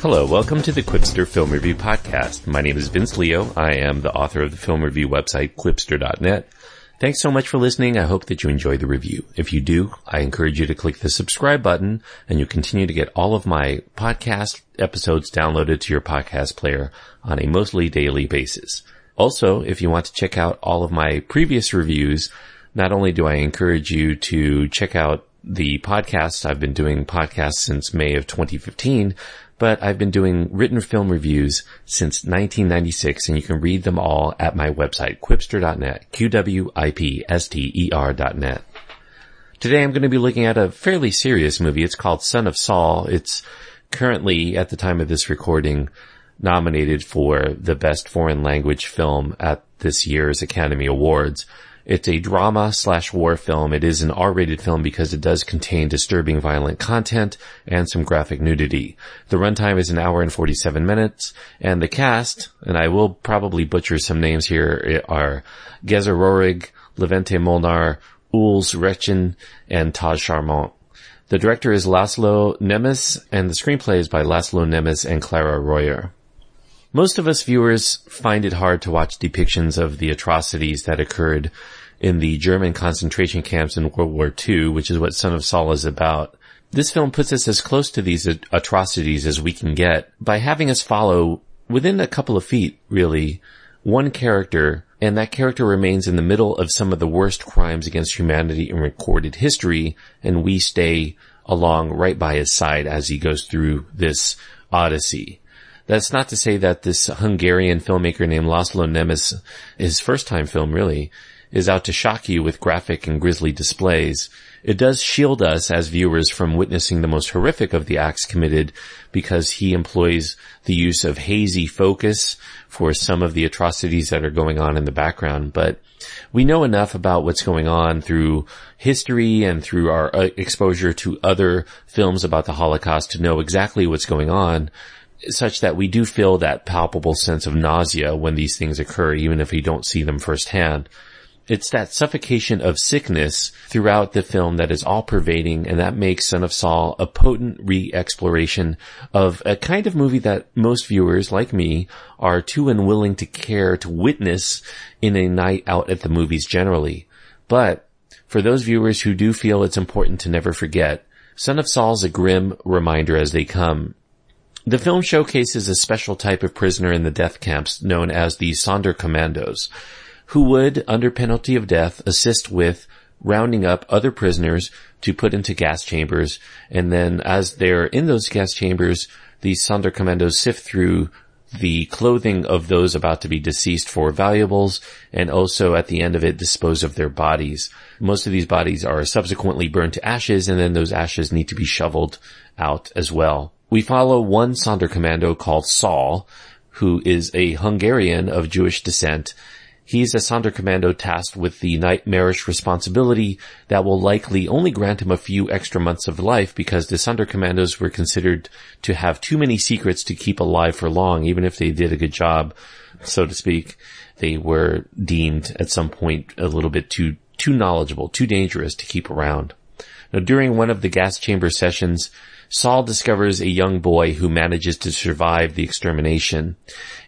Hello, welcome to the Qwipster Film Review Podcast. My name is Vince Leo. I am the author of the film review website, qwipster.net. Thanks so much for listening. I hope that you enjoy the review. If you do, I encourage you to click the subscribe button and you'll continue to get all of my podcast episodes downloaded to your podcast player on a mostly daily basis. Also, if you want to check out all of my previous reviews, not only do I encourage you to check out the podcast. I've been doing podcasts since May of 2015, but I've been doing written film reviews since 1996 and you can read them all at my website, qwipster.net, Q-W-I-P-S-T-E-R.net. Today I'm going to be looking at a fairly serious movie. It's called Son of Saul. It's currently, at the time of this recording, nominated for the best foreign language film at this year's Academy Awards. It's a drama slash war film. It is an R-rated film because it does contain disturbing violent content and some graphic nudity. The runtime is an hour and 47 minutes and the cast, and I will probably butcher some names here, eh, are Geza Rohrig, Levente Molnar, Ulz Rechen, and Taj Charmant. The director is Laszlo Nemes and the screenplay is by Laszlo Nemes and Clara Royer. Most of us viewers find it hard to watch depictions of the atrocities that occurred in the German concentration camps in World War II, which is what Son of Saul is about. This film puts us as close to these atrocities as we can get by having us follow within a couple of feet, really, one character, and that character remains in the middle of some of the worst crimes against humanity in recorded history, and we stay along right by his side as he goes through this odyssey. That's not to say that this Hungarian filmmaker named Laszlo Nemes, his first time film really, is out to shock you with graphic and grisly displays. It does shield us as viewers from witnessing the most horrific of the acts committed because he employs the use of hazy focus for some of the atrocities that are going on in the background. But we know enough about what's going on through history and through our uh, exposure to other films about the Holocaust to know exactly what's going on such that we do feel that palpable sense of nausea when these things occur, even if we don't see them firsthand. It's that suffocation of sickness throughout the film that is all pervading and that makes Son of Saul a potent re-exploration of a kind of movie that most viewers, like me, are too unwilling to care to witness in a night out at the movies generally. But for those viewers who do feel it's important to never forget, Son of Saul's a grim reminder as they come. The film showcases a special type of prisoner in the death camps known as the Sonderkommandos, who would, under penalty of death, assist with rounding up other prisoners to put into gas chambers, and then as they're in those gas chambers, the Sonderkommandos sift through the clothing of those about to be deceased for valuables, and also at the end of it dispose of their bodies. Most of these bodies are subsequently burned to ashes, and then those ashes need to be shoveled out as well. We follow one Sonderkommando called Saul, who is a Hungarian of Jewish descent. He's a Sonderkommando tasked with the nightmarish responsibility that will likely only grant him a few extra months of life because the Sonderkommandos were considered to have too many secrets to keep alive for long, even if they did a good job, so to speak. They were deemed at some point a little bit too, too knowledgeable, too dangerous to keep around. Now during one of the gas chamber sessions, Saul discovers a young boy who manages to survive the extermination.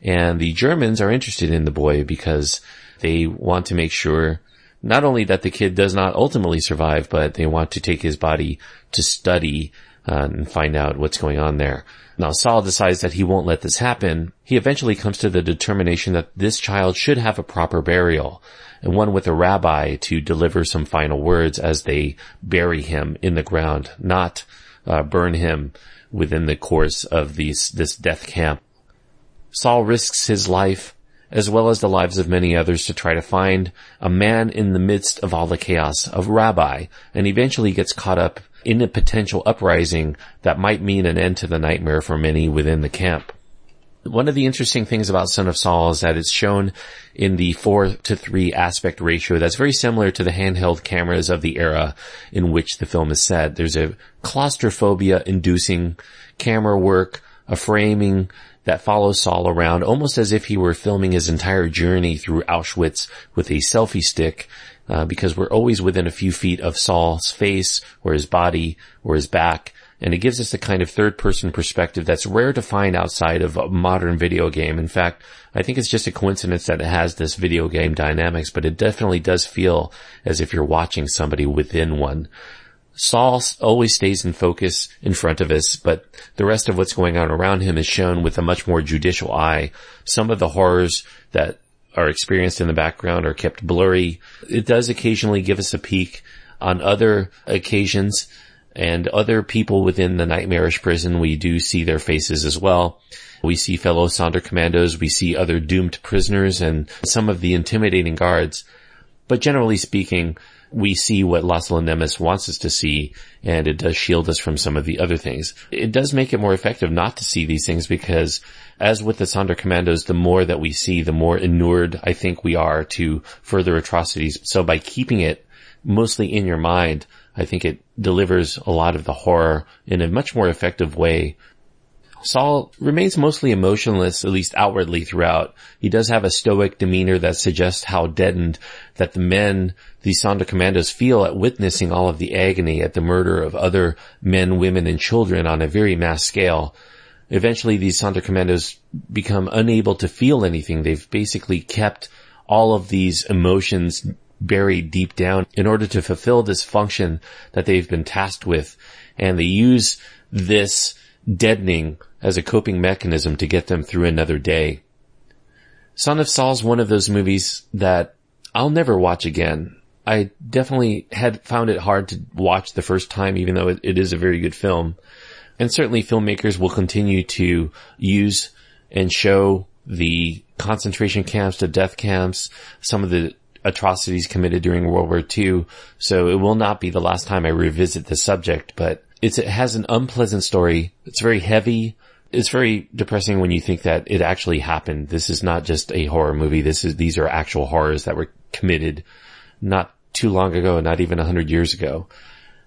And the Germans are interested in the boy because they want to make sure not only that the kid does not ultimately survive, but they want to take his body to study uh, and find out what's going on there. Now Saul decides that he won't let this happen. He eventually comes to the determination that this child should have a proper burial and one with a rabbi to deliver some final words as they bury him in the ground, not uh, burn him within the course of these, this death camp. Saul risks his life as well as the lives of many others to try to find a man in the midst of all the chaos, of rabbi, and eventually gets caught up in a potential uprising that might mean an end to the nightmare for many within the camp. One of the interesting things about Son of Saul is that it's shown in the four to three aspect ratio that's very similar to the handheld cameras of the era in which the film is set. There's a claustrophobia inducing camera work, a framing that follows Saul around almost as if he were filming his entire journey through Auschwitz with a selfie stick, uh, because we're always within a few feet of Saul's face or his body or his back and it gives us a kind of third person perspective that's rare to find outside of a modern video game. In fact, I think it's just a coincidence that it has this video game dynamics, but it definitely does feel as if you're watching somebody within one. Saul always stays in focus in front of us, but the rest of what's going on around him is shown with a much more judicial eye. Some of the horrors that are experienced in the background are kept blurry. It does occasionally give us a peek on other occasions and other people within the nightmarish prison. We do see their faces as well. We see fellow Sonderkommandos. We see other doomed prisoners and some of the intimidating guards. But generally speaking, we see what Las Nemes wants us to see, and it does shield us from some of the other things. It does make it more effective not to see these things because, as with the Sonderkommandos, the more that we see, the more inured I think we are to further atrocities. So by keeping it mostly in your mind, I think it delivers a lot of the horror in a much more effective way Saul remains mostly emotionless, at least outwardly throughout. He does have a stoic demeanor that suggests how deadened that the men, the Sonderkommandos feel at witnessing all of the agony at the murder of other men, women, and children on a very mass scale. Eventually these Sonderkommandos become unable to feel anything. They've basically kept all of these emotions buried deep down in order to fulfill this function that they've been tasked with. And they use this deadening as a coping mechanism to get them through another day. Son of Saul's one of those movies that I'll never watch again. I definitely had found it hard to watch the first time, even though it, it is a very good film. And certainly filmmakers will continue to use and show the concentration camps, the death camps, some of the atrocities committed during World War II. So it will not be the last time I revisit the subject, but it has an unpleasant story. It's very heavy it's very depressing when you think that it actually happened. This is not just a horror movie. This is, these are actual horrors that were committed not too long ago, not even a hundred years ago.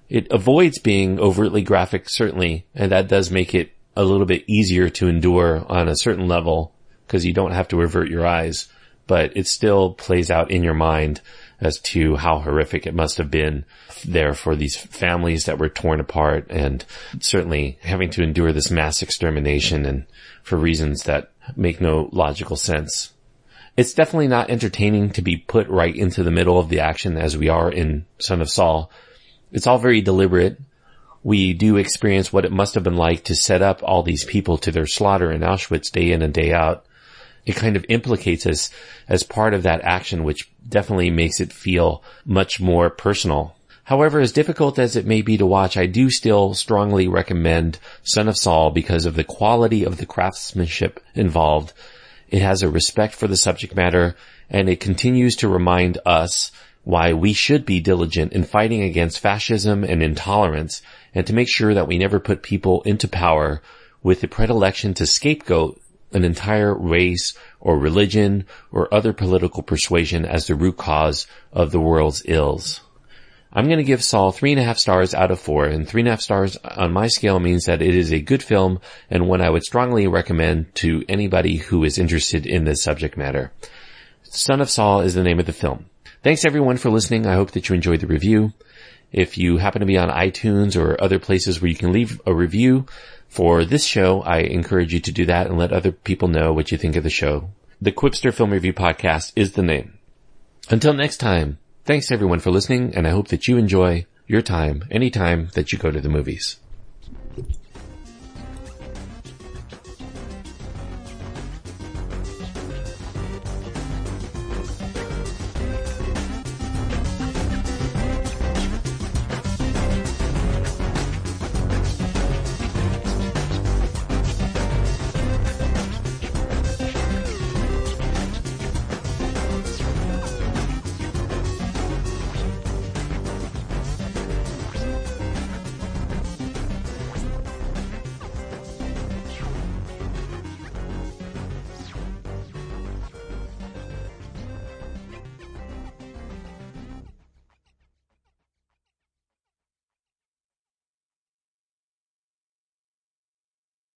It avoids being overtly graphic, certainly, and that does make it a little bit easier to endure on a certain level because you don't have to avert your eyes, but it still plays out in your mind as to how horrific it must have been there for these families that were torn apart and certainly having to endure this mass extermination and for reasons that make no logical sense. It's definitely not entertaining to be put right into the middle of the action as we are in Son of Saul. It's all very deliberate. We do experience what it must have been like to set up all these people to their slaughter in Auschwitz day in and day out it kind of implicates us as part of that action, which definitely makes it feel much more personal. However, as difficult as it may be to watch, I do still strongly recommend Son of Saul because of the quality of the craftsmanship involved. It has a respect for the subject matter and it continues to remind us why we should be diligent in fighting against fascism and intolerance and to make sure that we never put people into power with the predilection to scapegoat an entire race or religion or other political persuasion as the root cause of the world's ills. I'm going to give Saul three and a half stars out of four, and three and a half stars on my scale means that it is a good film and one I would strongly recommend to anybody who is interested in this subject matter. Son of Saul is the name of the film. Thanks everyone for listening. I hope that you enjoyed the review. If you happen to be on iTunes or other places where you can leave a review, for this show, I encourage you to do that and let other people know what you think of the show. The Qwipster Film Review Podcast is the name. Until next time, thanks everyone for listening and I hope that you enjoy your time anytime that you go to the movies.